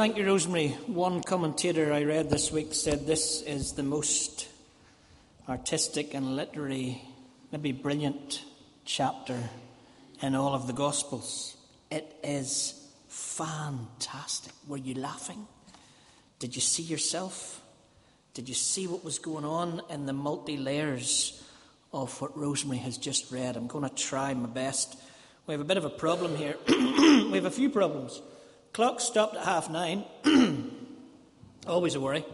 Thank you, Rosemary. One commentator I read this week said this is the most artistic and literary, maybe brilliant chapter in all of the Gospels. It is fantastic. Were you laughing? Did you see yourself? Did you see what was going on in the multi layers of what Rosemary has just read? I'm going to try my best. We have a bit of a problem here. we have a few problems. Clock stopped at half nine. Always a worry.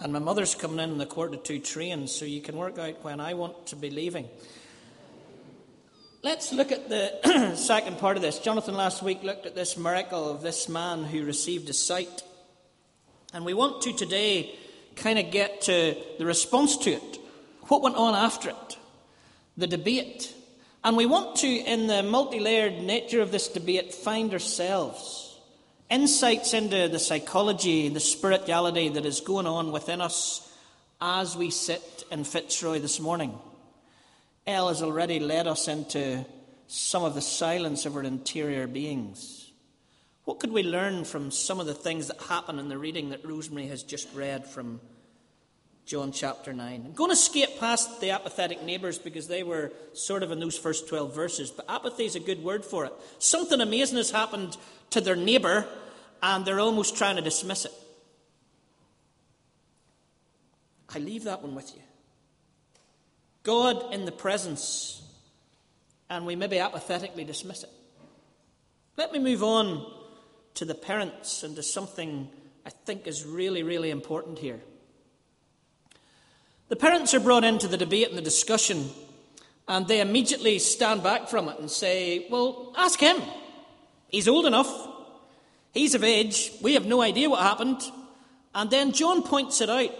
And my mother's coming in in the quarter to two train, so you can work out when I want to be leaving. Let's look at the second part of this. Jonathan last week looked at this miracle of this man who received a sight. And we want to today kind of get to the response to it. What went on after it? The debate. And we want to, in the multi layered nature of this debate, find ourselves. Insights into the psychology, the spirituality that is going on within us as we sit in Fitzroy this morning. El has already led us into some of the silence of our interior beings. What could we learn from some of the things that happen in the reading that Rosemary has just read from John chapter 9? I'm going to skip past the apathetic neighbours because they were sort of in those first 12 verses, but apathy is a good word for it. Something amazing has happened to their neighbour and they're almost trying to dismiss it. I leave that one with you. God in the presence, and we maybe apathetically dismiss it. Let me move on to the parents and to something I think is really, really important here. The parents are brought into the debate and the discussion, and they immediately stand back from it and say, Well, ask him. He's old enough. He's of age. We have no idea what happened. And then John points it out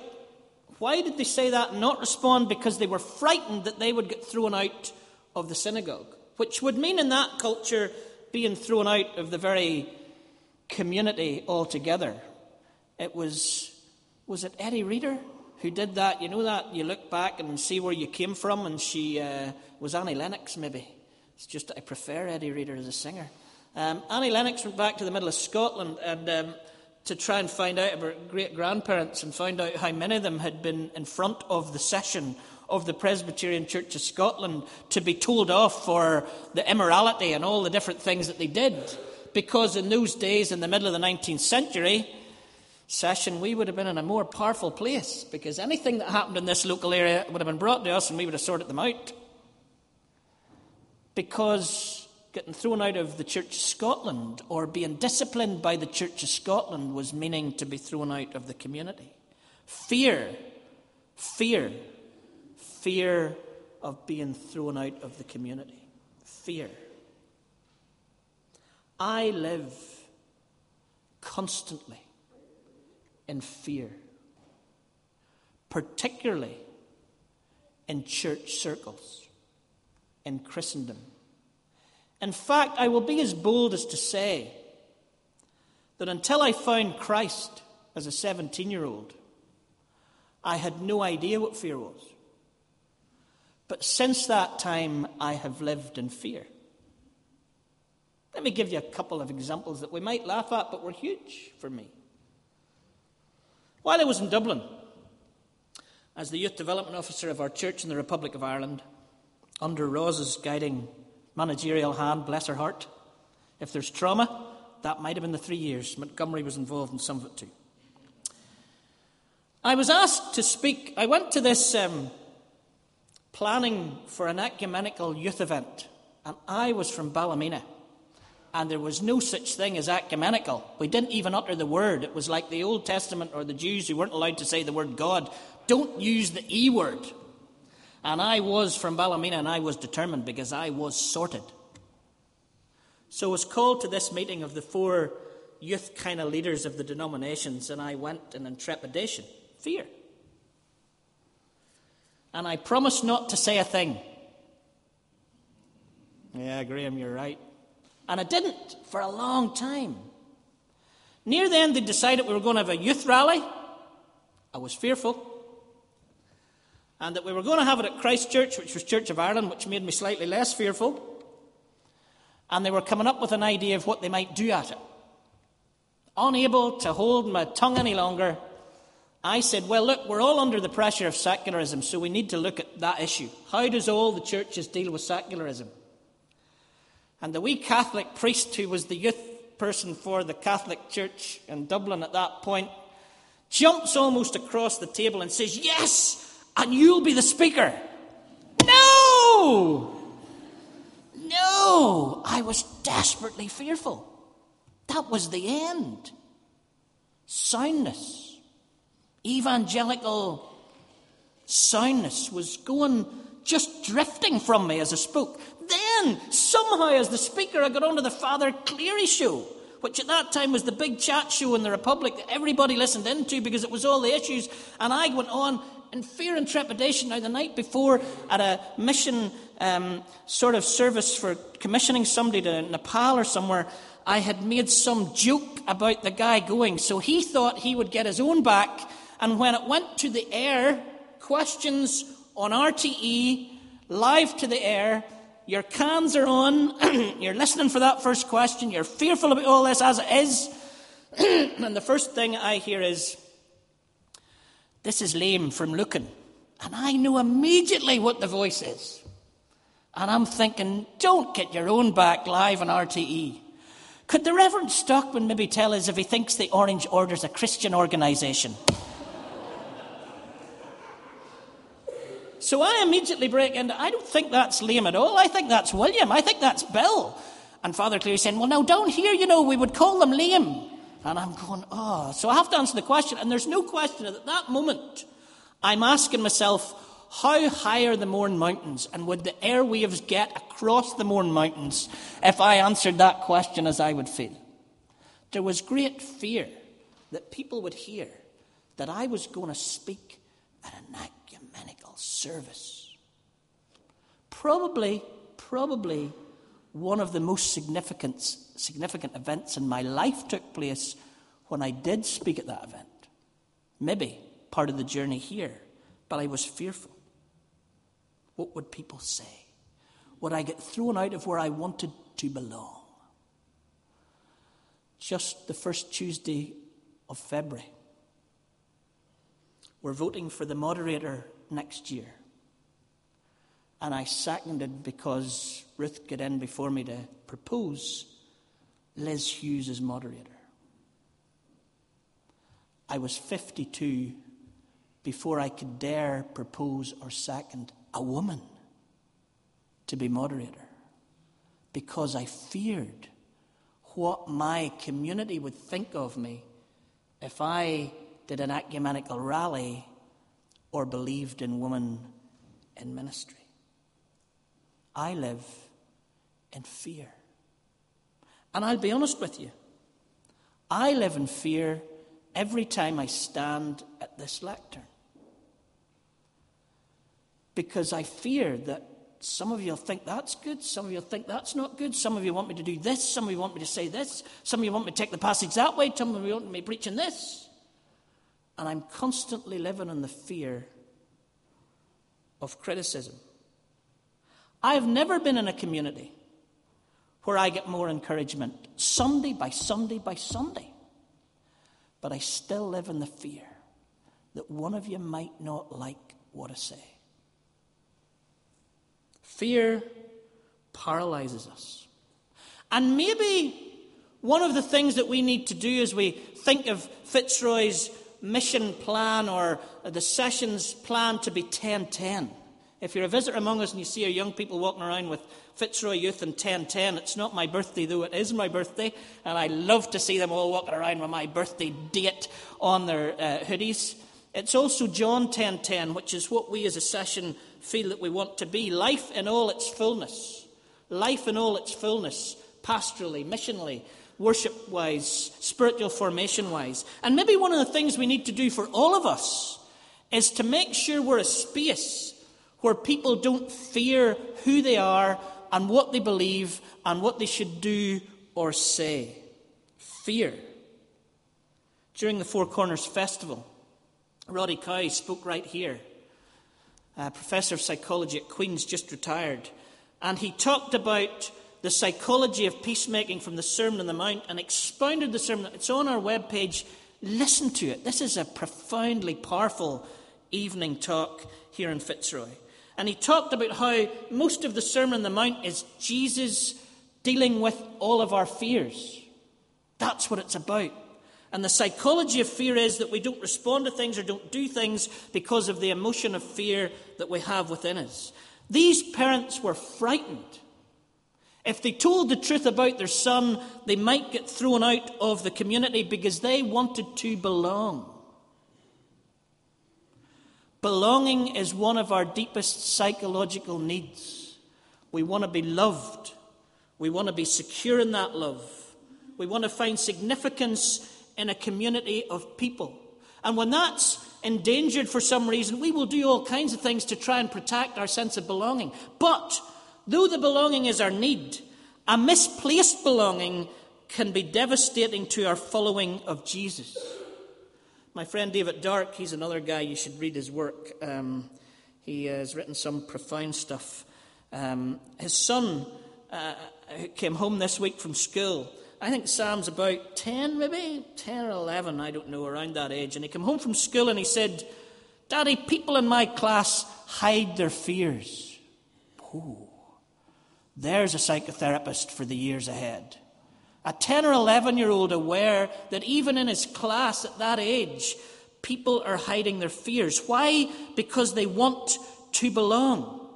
why did they say that and not respond? Because they were frightened that they would get thrown out of the synagogue, which would mean in that culture being thrown out of the very community altogether. It was, was it Eddie Reader who did that? You know that? You look back and see where you came from, and she uh, was Annie Lennox, maybe. It's just that I prefer Eddie Reader as a singer. Um, Annie Lennox went back to the middle of Scotland, and um, to try and find out about her great grandparents and find out how many of them had been in front of the session of the Presbyterian Church of Scotland to be told off for the immorality and all the different things that they did. Because in those days, in the middle of the 19th century, session, we would have been in a more powerful place because anything that happened in this local area would have been brought to us and we would have sorted them out. Because getting thrown out of the Church of Scotland or being disciplined by the Church of Scotland was meaning to be thrown out of the community. Fear, fear, fear of being thrown out of the community. Fear. I live constantly in fear, particularly in church circles, in Christendom in fact, I will be as bold as to say that until I found Christ as a 17 year old, I had no idea what fear was. But since that time, I have lived in fear. Let me give you a couple of examples that we might laugh at, but were huge for me. While I was in Dublin, as the youth development officer of our church in the Republic of Ireland, under Rose's guiding managerial hand, bless her heart. If there's trauma, that might have been the three years. Montgomery was involved in some of it too. I was asked to speak. I went to this um, planning for an ecumenical youth event, and I was from Ballymena. And there was no such thing as ecumenical. We didn't even utter the word. It was like the Old Testament or the Jews who weren't allowed to say the word God. Don't use the E word. And I was from Ballymena and I was determined because I was sorted. So I was called to this meeting of the four youth kind of leaders of the denominations, and I went in intrepidation, fear. And I promised not to say a thing. Yeah, Graham, you're right. And I didn't for a long time. Near the end, they decided we were going to have a youth rally. I was fearful and that we were going to have it at Christ Church, which was Church of Ireland, which made me slightly less fearful. And they were coming up with an idea of what they might do at it. unable to hold my tongue any longer, I said, Well, look, we're all under the pressure of secularism, so we need to look at that issue. How does all the churches deal with secularism? And the wee Catholic priest who was the youth person for the Catholic Church in Dublin at that point jumps almost across the table and says, Yes, and you'll be the speaker. No! No! I was desperately fearful. That was the end. Soundness evangelical soundness was going just drifting from me as I spoke. Somehow, as the speaker, I got onto the Father Cleary show, which at that time was the big chat show in the Republic that everybody listened into because it was all the issues. And I went on in fear and trepidation. Now, the night before, at a mission um, sort of service for commissioning somebody to Nepal or somewhere, I had made some joke about the guy going. So he thought he would get his own back and when it went to the air, questions on RTE, live to the air, your cans are on, you're listening for that first question, you're fearful about all this as it is, and the first thing I hear is, This is Liam from looking. And I know immediately what the voice is. And I'm thinking, Don't get your own back live on RTE. Could the Reverend Stockman maybe tell us if he thinks the Orange Order's a Christian organisation? So I immediately break into, I don't think that's Liam at all. I think that's William. I think that's Bill. And Father Cleary saying, Well, now down here, you know, we would call them Liam. And I'm going, Oh. So I have to answer the question. And there's no question at that moment, I'm asking myself, how high are the Mourne Mountains? And would the airwaves get across the Mourne Mountains if I answered that question as I would feel? There was great fear that people would hear that I was going to speak at a night service. Probably, probably one of the most significant, significant events in my life took place when I did speak at that event. Maybe part of the journey here, but I was fearful. What would people say? Would I get thrown out of where I wanted to belong? Just the first Tuesday of February, we're voting for the moderator next year. And I seconded because Ruth got in before me to propose Liz Hughes as moderator. I was 52 before I could dare propose or second a woman to be moderator because I feared what my community would think of me if I did an ecumenical rally or believed in women in ministry. I live in fear. And I'll be honest with you. I live in fear every time I stand at this lectern. Because I fear that some of you think that's good, some of you think that's not good, some of you want me to do this, some of you want me to say this, some of you want me to take the passage that way, some of you want me preaching this. And I'm constantly living in the fear of criticism. I've never been in a community where I get more encouragement Sunday by Sunday by Sunday. But I still live in the fear that one of you might not like what I say. Fear paralyzes us. And maybe one of the things that we need to do as we think of Fitzroy's mission plan or the sessions plan to be 1010. If you're a visitor among us and you see our young people walking around with Fitzroy Youth and 1010, it's not my birthday, though it is my birthday, and I love to see them all walking around with my birthday date on their uh, hoodies. It's also John 1010, which is what we as a session feel that we want to be life in all its fullness. Life in all its fullness, pastorally, missionally, worship wise, spiritual formation wise. And maybe one of the things we need to do for all of us is to make sure we're a space where people don't fear who they are and what they believe and what they should do or say. Fear. During the Four Corners Festival, Roddy Cowie spoke right here. A professor of psychology at Queen's just retired. And he talked about the psychology of peacemaking from the Sermon on the Mount and expounded the sermon. It's on our webpage. Listen to it. This is a profoundly powerful evening talk here in Fitzroy. And he talked about how most of the Sermon on the Mount is Jesus dealing with all of our fears. That's what it's about. And the psychology of fear is that we don't respond to things or don't do things because of the emotion of fear that we have within us. These parents were frightened. If they told the truth about their son, they might get thrown out of the community because they wanted to belong. Belonging is one of our deepest psychological needs. We want to be loved. We want to be secure in that love. We want to find significance in a community of people. And when that's endangered for some reason, we will do all kinds of things to try and protect our sense of belonging. But though the belonging is our need, a misplaced belonging can be devastating to our following of Jesus. My friend David Dark, he's another guy you should read his work. Um, he has written some profound stuff. Um, his son uh, came home this week from school. I think Sam's about 10, maybe 10 or 11, I don't know, around that age. And he came home from school and he said, Daddy, people in my class hide their fears. Ooh, there's a psychotherapist for the years ahead. A 10 or 11 year old aware that even in his class at that age, people are hiding their fears. Why? Because they want to belong.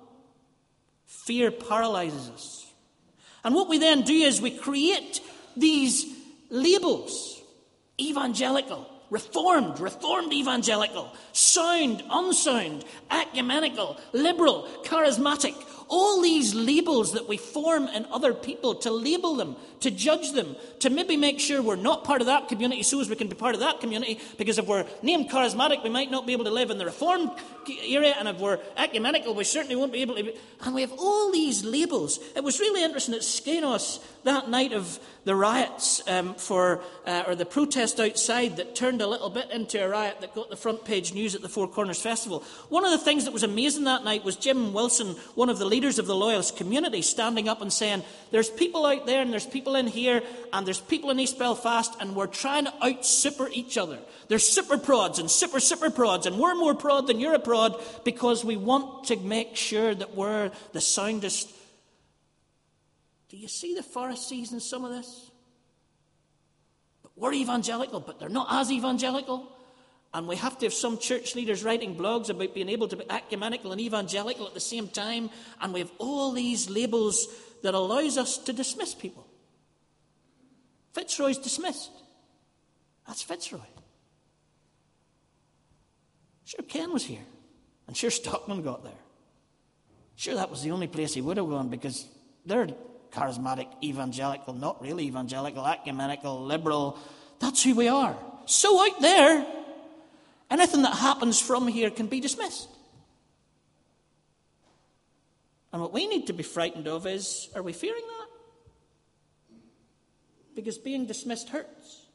Fear paralyzes us. And what we then do is we create these labels evangelical, reformed, reformed evangelical, sound, unsound, ecumenical, liberal, charismatic, all these labels that we form in other people to label them, to judge them, to maybe make sure we're not part of that community so as we can be part of that community, because if we're named charismatic, we might not be able to live in the Reformed area, and if we're ecumenical, we certainly won't be able to. Be, and we have all these labels. It was really interesting at Skainos that night of the riots um, for, uh, or the protest outside that turned a little bit into a riot that got the front page news at the Four Corners Festival. One of the things that was amazing that night was Jim Wilson, one of the leaders of the Loyalist community, standing up and saying, There's people out there and there's people in here and there's people in East Belfast and we're trying to out super each other. There's super prods and super super prods and we're more prod than you're a prod because we want to make sure that we're the soundest do you see the Pharisees in some of this? But we're evangelical, but they're not as evangelical. And we have to have some church leaders writing blogs about being able to be ecumenical and evangelical at the same time. And we have all these labels that allows us to dismiss people. Fitzroy's dismissed. That's Fitzroy. Sure, Ken was here. And sure, Stockman got there. Sure, that was the only place he would have gone because they're charismatic, evangelical, not really evangelical, ecumenical, liberal. That's who we are. So out there, anything that happens from here can be dismissed. And what we need to be frightened of is are we fearing that? Because being dismissed hurts.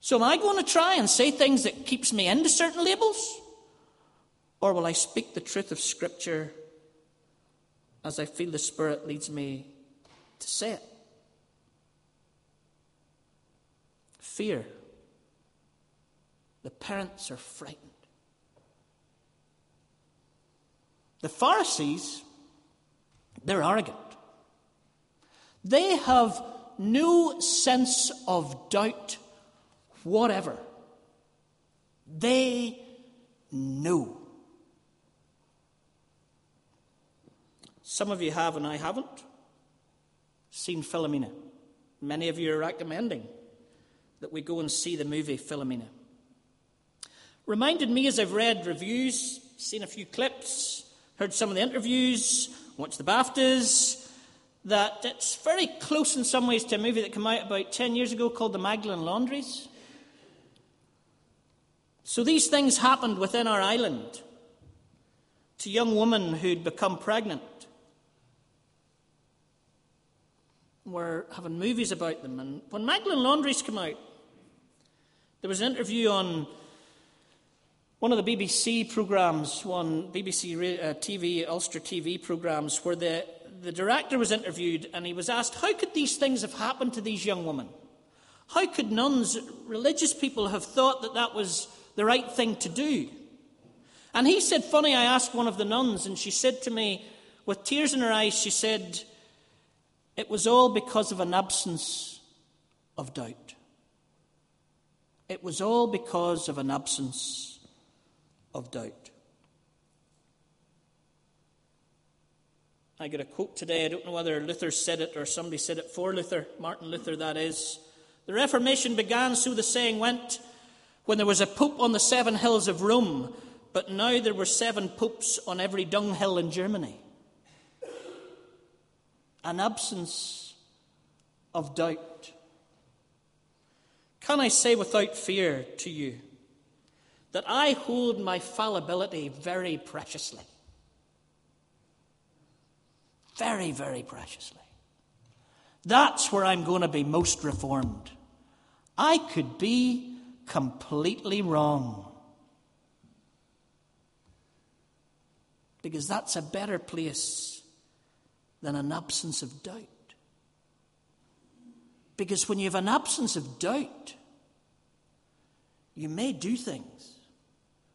So am I going to try and say things that keeps me into certain labels? Or will I speak the truth of Scripture as I feel the Spirit leads me to say it. Fear. The parents are frightened. The Pharisees, they're arrogant. They have no sense of doubt whatever. They know. Some of you have, and I haven't, seen Philomena. Many of you are recommending that we go and see the movie Philomena. Reminded me as I've read reviews, seen a few clips, heard some of the interviews, watched the BAFTAs, that it's very close in some ways to a movie that came out about 10 years ago called The Magdalen Laundries. So these things happened within our island to young women who'd become pregnant We're having movies about them. And when Magdalen Laundries came out, there was an interview on one of the BBC programmes, one BBC uh, TV, Ulster TV programmes, where the, the director was interviewed and he was asked, How could these things have happened to these young women? How could nuns, religious people, have thought that that was the right thing to do? And he said, Funny, I asked one of the nuns, and she said to me, with tears in her eyes, she said, It was all because of an absence of doubt. It was all because of an absence of doubt. I got a quote today. I don't know whether Luther said it or somebody said it for Luther, Martin Luther, that is. The Reformation began, so the saying went, when there was a pope on the seven hills of Rome, but now there were seven popes on every dunghill in Germany. An absence of doubt. Can I say without fear to you that I hold my fallibility very preciously? Very, very preciously. That's where I'm going to be most reformed. I could be completely wrong. Because that's a better place than an absence of doubt. Because when you have an absence of doubt, you may do things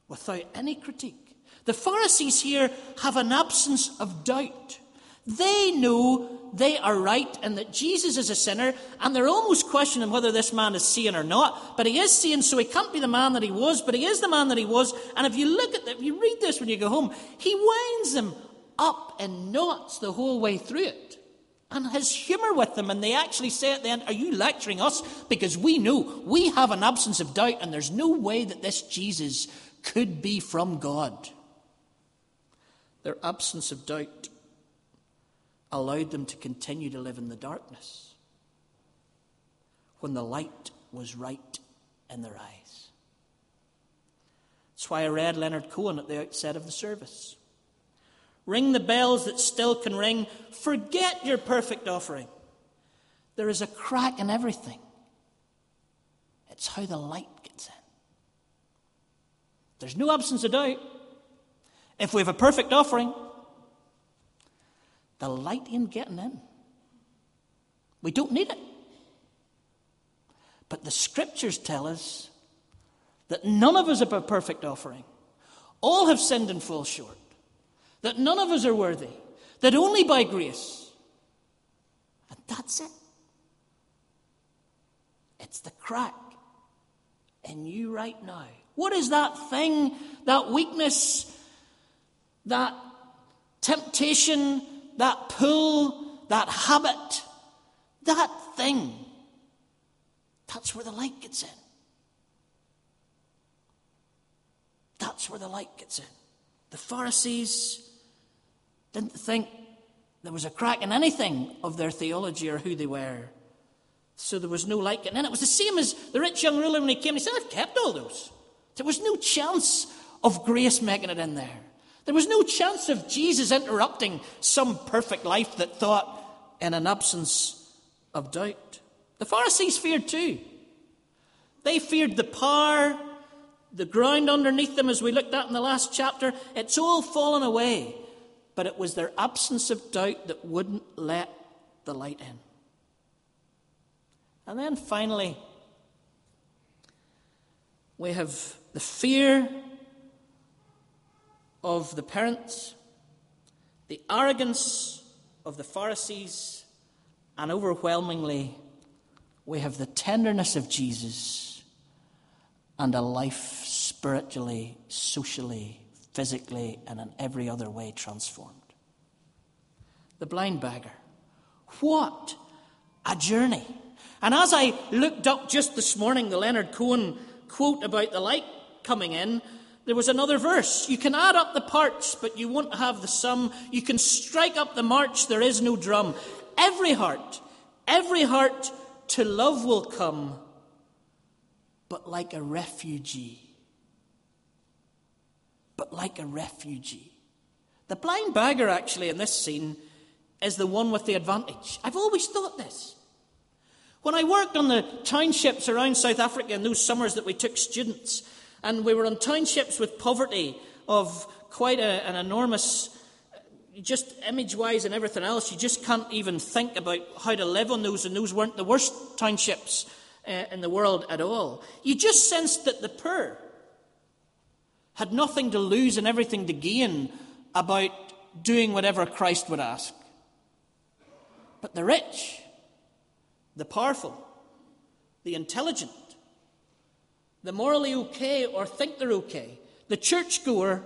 without any critique. The Pharisees here have an absence of doubt. They know they are right and that Jesus is a sinner, and they're almost questioning whether this man is seeing or not. But he is seeing, so he can't be the man that he was, but he is the man that he was. And if you look at that, if you read this when you go home, he winds them up in knots the whole way through it. And has humour with them, and they actually say at the end, Are you lecturing us? Because we know we have an absence of doubt, and there's no way that this Jesus could be from God. Their absence of doubt allowed them to continue to live in the darkness when the light was right in their eyes. That's why I read Leonard Cohen at the outset of the service. Ring the bells that still can ring. Forget your perfect offering. There is a crack in everything. It's how the light gets in. There's no absence of doubt. If we have a perfect offering, the light ain't getting in. We don't need it. But the scriptures tell us that none of us have a perfect offering. All have sinned and fall short. That none of us are worthy. That only by grace. And that's it. It's the crack in you right now. What is that thing, that weakness, that temptation, that pull, that habit, that thing, that's where the light gets in. That's where the light gets in. The Pharisees didn't think there was a crack in anything of their theology or who they were. So there was no light getting in. It was the same as the rich young ruler when he came. He said, I've kept all those. There was no chance of grace making it in there. There was no chance of Jesus interrupting some perfect life that thought in an absence of doubt. The Pharisees feared too. They feared the power, the ground underneath them, as we looked at in the last chapter. It's all fallen away. But it was their absence of doubt that wouldn't let the light in. And then finally, we have the fear of the parents, the arrogance of the Pharisees, and overwhelmingly, we have the tenderness of Jesus and a life spiritually, socially, physically, and in every other way transformed. The blind beggar. What a journey. And as I looked up just this morning the Leonard Cohen quote about the light coming in, there was another verse. You can add up the parts, but you won't have the sum. You can strike up the march, there is no drum. Every heart, every heart to love will come, but like a refugee. But like a refugee. The blind beggar, actually, in this scene, is the one with the advantage. I've always thought this. When I worked on the townships around South Africa in those summers that we took students, and we were on townships with poverty of quite a, an enormous just image wise and everything else, you just can't even think about how to live on those, and those weren't the worst townships uh, in the world at all. You just sensed that the poor had nothing to lose and everything to gain about doing whatever Christ would ask. But the rich, the powerful, the intelligent, the morally okay or think they're okay, the churchgoer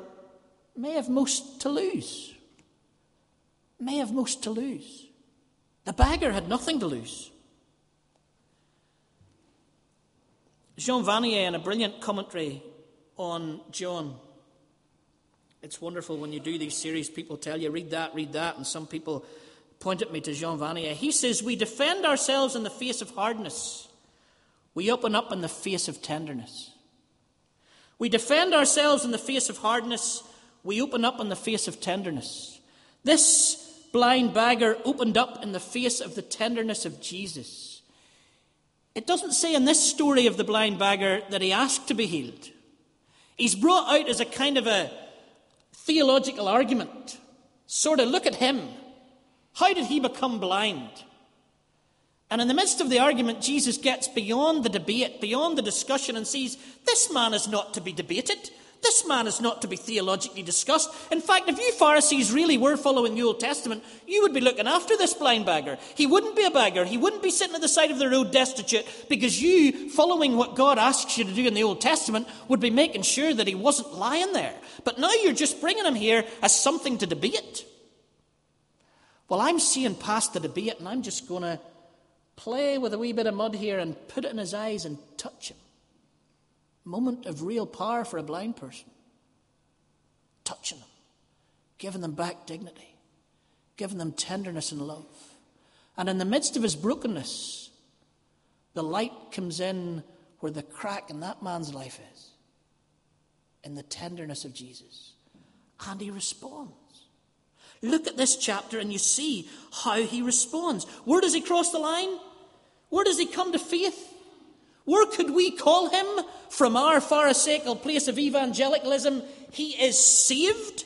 may have most to lose. May have most to lose. The beggar had nothing to lose. Jean Vanier, in a brilliant commentary on John, it's wonderful when you do these series, people tell you, read that, read that, and some people point at me to Jean Vanier. He says, We defend ourselves in the face of hardness, we open up in the face of tenderness. We defend ourselves in the face of hardness, we open up in the face of tenderness. This blind beggar opened up in the face of the tenderness of Jesus. It doesn't say in this story of the blind beggar that he asked to be healed. He's brought out as a kind of a theological argument. Sort of look at him. How did he become blind? And in the midst of the argument, Jesus gets beyond the debate, beyond the discussion, and sees this man is not to be debated. This man is not to be theologically discussed. In fact, if you Pharisees really were following the Old Testament, you would be looking after this blind beggar. He wouldn't be a beggar. He wouldn't be sitting at the side of the road destitute because you, following what God asks you to do in the Old Testament, would be making sure that he wasn't lying there. But now you're just bringing him here as something to debate. Well, I'm seeing past the debate and I'm just going to play with a wee bit of mud here and put it in his eyes and touch him moment of real power for a blind person. Touching them, giving them back dignity, giving them tenderness and love. And in the midst of his brokenness, the light comes in where the crack in that man's life is in the tenderness of Jesus. And he responds. Look at this chapter and you see how he responds. Where does he cross the line? Where does he come to faith? Where could we call him from our pharisaical place of evangelicalism? He is saved.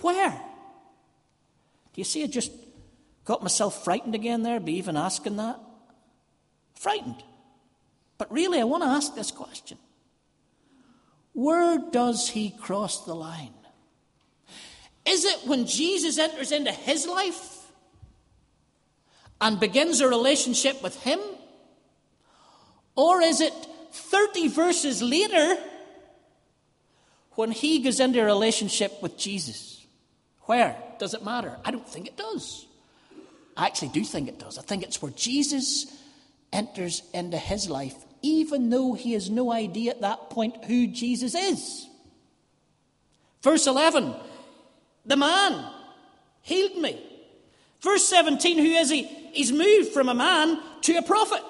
Where? Do you see I just got myself frightened again there by even asking that? Frightened. But really, I want to ask this question Where does he cross the line? Is it when Jesus enters into his life and begins a relationship with him? Or is it 30 verses later when he goes into a relationship with Jesus? Where? Does it matter? I don't think it does. I actually do think it does. I think it's where Jesus enters into his life, even though he has no idea at that point who Jesus is. Verse 11 The man healed me. Verse 17 Who is he? He's moved from a man to a prophet.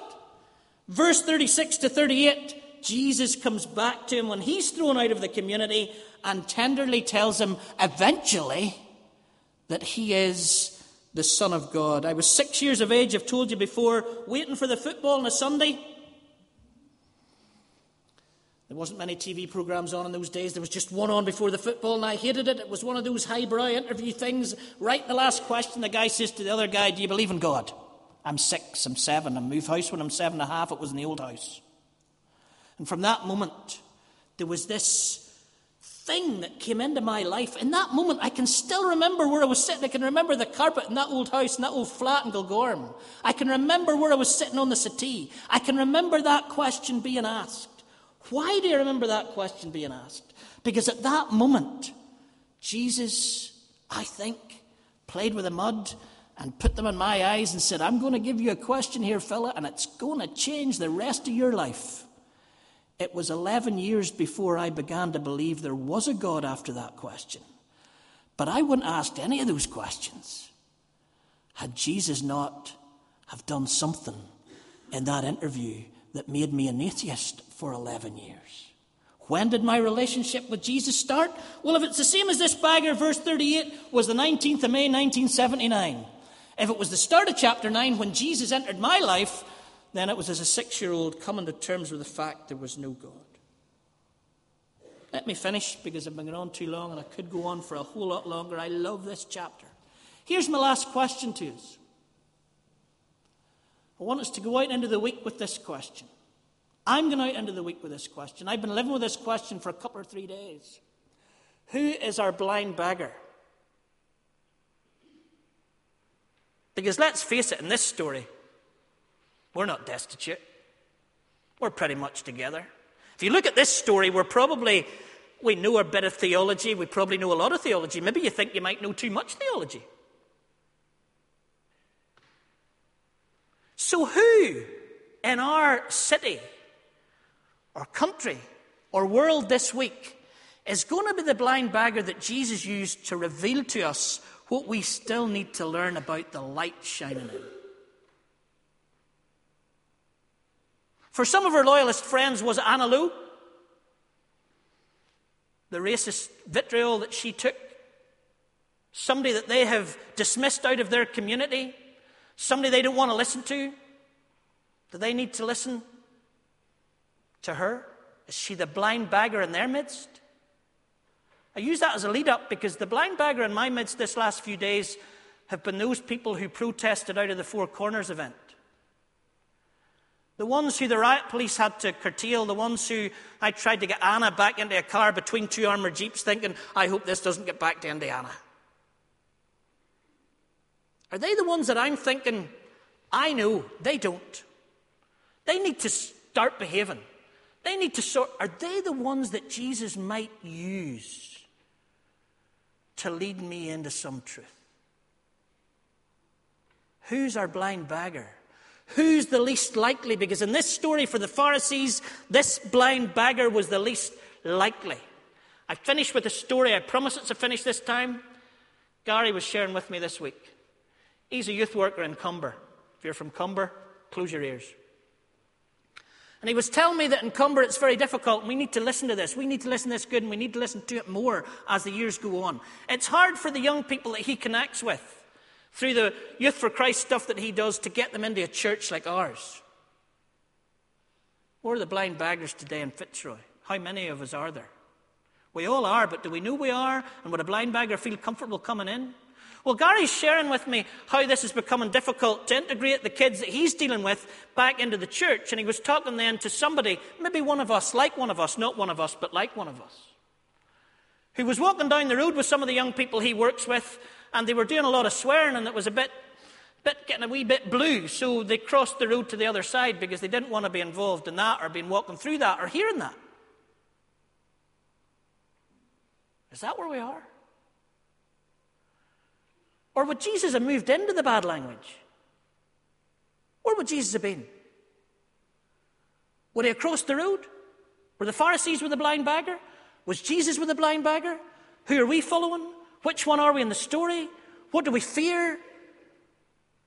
Verse 36 to 38, Jesus comes back to him when he's thrown out of the community and tenderly tells him eventually that he is the Son of God. I was six years of age, I've told you before, waiting for the football on a Sunday. There wasn't many TV programs on in those days. There was just one on before the football, and I hated it. It was one of those highbrow interview things. Right the last question, the guy says to the other guy, Do you believe in God? I'm six, I'm seven, I moved house when I'm seven and a half, it was in the old house. And from that moment, there was this thing that came into my life. In that moment, I can still remember where I was sitting. I can remember the carpet in that old house, in that old flat in Kilgorm. I can remember where I was sitting on the settee. I can remember that question being asked. Why do I remember that question being asked? Because at that moment, Jesus, I think, played with the mud and put them in my eyes and said, I'm going to give you a question here, fella, and it's going to change the rest of your life. It was 11 years before I began to believe there was a God after that question. But I wouldn't asked any of those questions had Jesus not have done something in that interview that made me an atheist for 11 years. When did my relationship with Jesus start? Well, if it's the same as this beggar, verse 38 was the 19th of May, 1979. If it was the start of chapter 9 when Jesus entered my life, then it was as a six year old coming to terms with the fact there was no God. Let me finish because I've been going on too long and I could go on for a whole lot longer. I love this chapter. Here's my last question to us. I want us to go out into the week with this question. I'm going out into the week with this question. I've been living with this question for a couple or three days. Who is our blind beggar? Because let's face it, in this story, we're not destitute. We're pretty much together. If you look at this story, we're probably, we know a bit of theology, we probably know a lot of theology. Maybe you think you might know too much theology. So, who in our city or country or world this week is going to be the blind beggar that Jesus used to reveal to us what we still need to learn about the light shining in? For some of our loyalist friends, was Anna Lo? The racist vitriol that she took? Somebody that they have dismissed out of their community? Somebody they don't want to listen to? Do they need to listen to her? Is she the blind beggar in their midst? I use that as a lead up because the blind beggar in my midst this last few days have been those people who protested out of the Four Corners event. The ones who the riot police had to curtail, the ones who I tried to get Anna back into a car between two armoured jeeps, thinking, I hope this doesn't get back to Indiana. Are they the ones that I'm thinking, I know they don't? They need to start behaving. They need to sort. Are they the ones that Jesus might use to lead me into some truth? Who's our blind beggar? Who's the least likely? Because in this story for the Pharisees, this blind beggar was the least likely. I finished with a story. I promise it's a finish this time. Gary was sharing with me this week. He's a youth worker in Comber. If you're from Comber, close your ears. And he was telling me that in Comber it's very difficult. We need to listen to this. We need to listen to this good, and we need to listen to it more as the years go on. It's hard for the young people that he connects with through the Youth for Christ stuff that he does to get them into a church like ours. We're the blind beggars today in Fitzroy. How many of us are there? We all are, but do we know we are? And would a blind beggar feel comfortable coming in? Well, Gary's sharing with me how this is becoming difficult to integrate the kids that he's dealing with back into the church. And he was talking then to somebody, maybe one of us, like one of us, not one of us, but like one of us, who was walking down the road with some of the young people he works with, and they were doing a lot of swearing, and it was a bit, bit getting a wee bit blue. So they crossed the road to the other side because they didn't want to be involved in that, or being walking through that, or hearing that. Is that where we are? Or would Jesus have moved into the bad language? Where would Jesus have been? Would he have crossed the road? Were the Pharisees with the blind beggar? Was Jesus with the blind beggar? Who are we following? Which one are we in the story? What do we fear?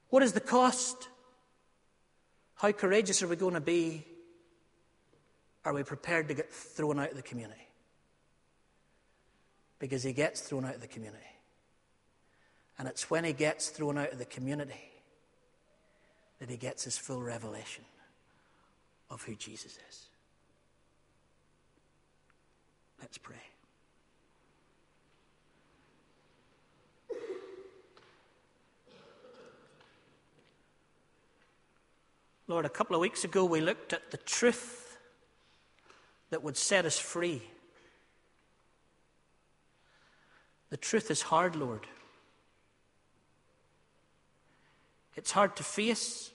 What is the cost? How courageous are we going to be? Are we prepared to get thrown out of the community? Because he gets thrown out of the community. And it's when he gets thrown out of the community that he gets his full revelation of who Jesus is. Let's pray. Lord, a couple of weeks ago we looked at the truth that would set us free. The truth is hard, Lord. It's hard to face.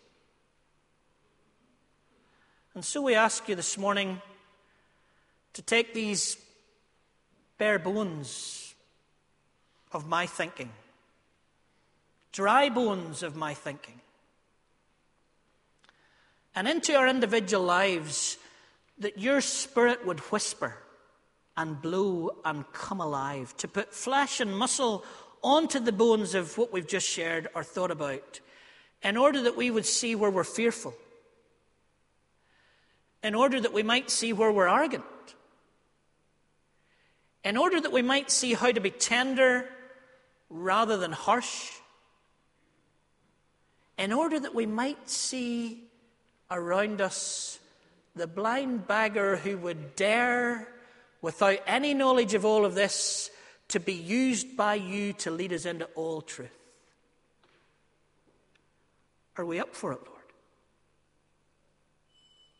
And so we ask you this morning to take these bare bones of my thinking, dry bones of my thinking, and into our individual lives, that your spirit would whisper and blow and come alive, to put flesh and muscle onto the bones of what we've just shared or thought about in order that we would see where we're fearful, in order that we might see where we're arrogant, in order that we might see how to be tender rather than harsh, in order that we might see around us the blind beggar who would dare, without any knowledge of all of this, to be used by you to lead us into all truth. Are we up for it, Lord?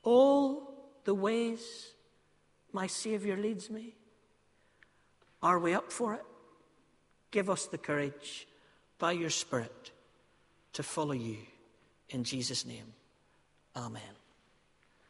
All the ways my Saviour leads me. Are we up for it? Give us the courage by your Spirit to follow you. In Jesus' name, Amen.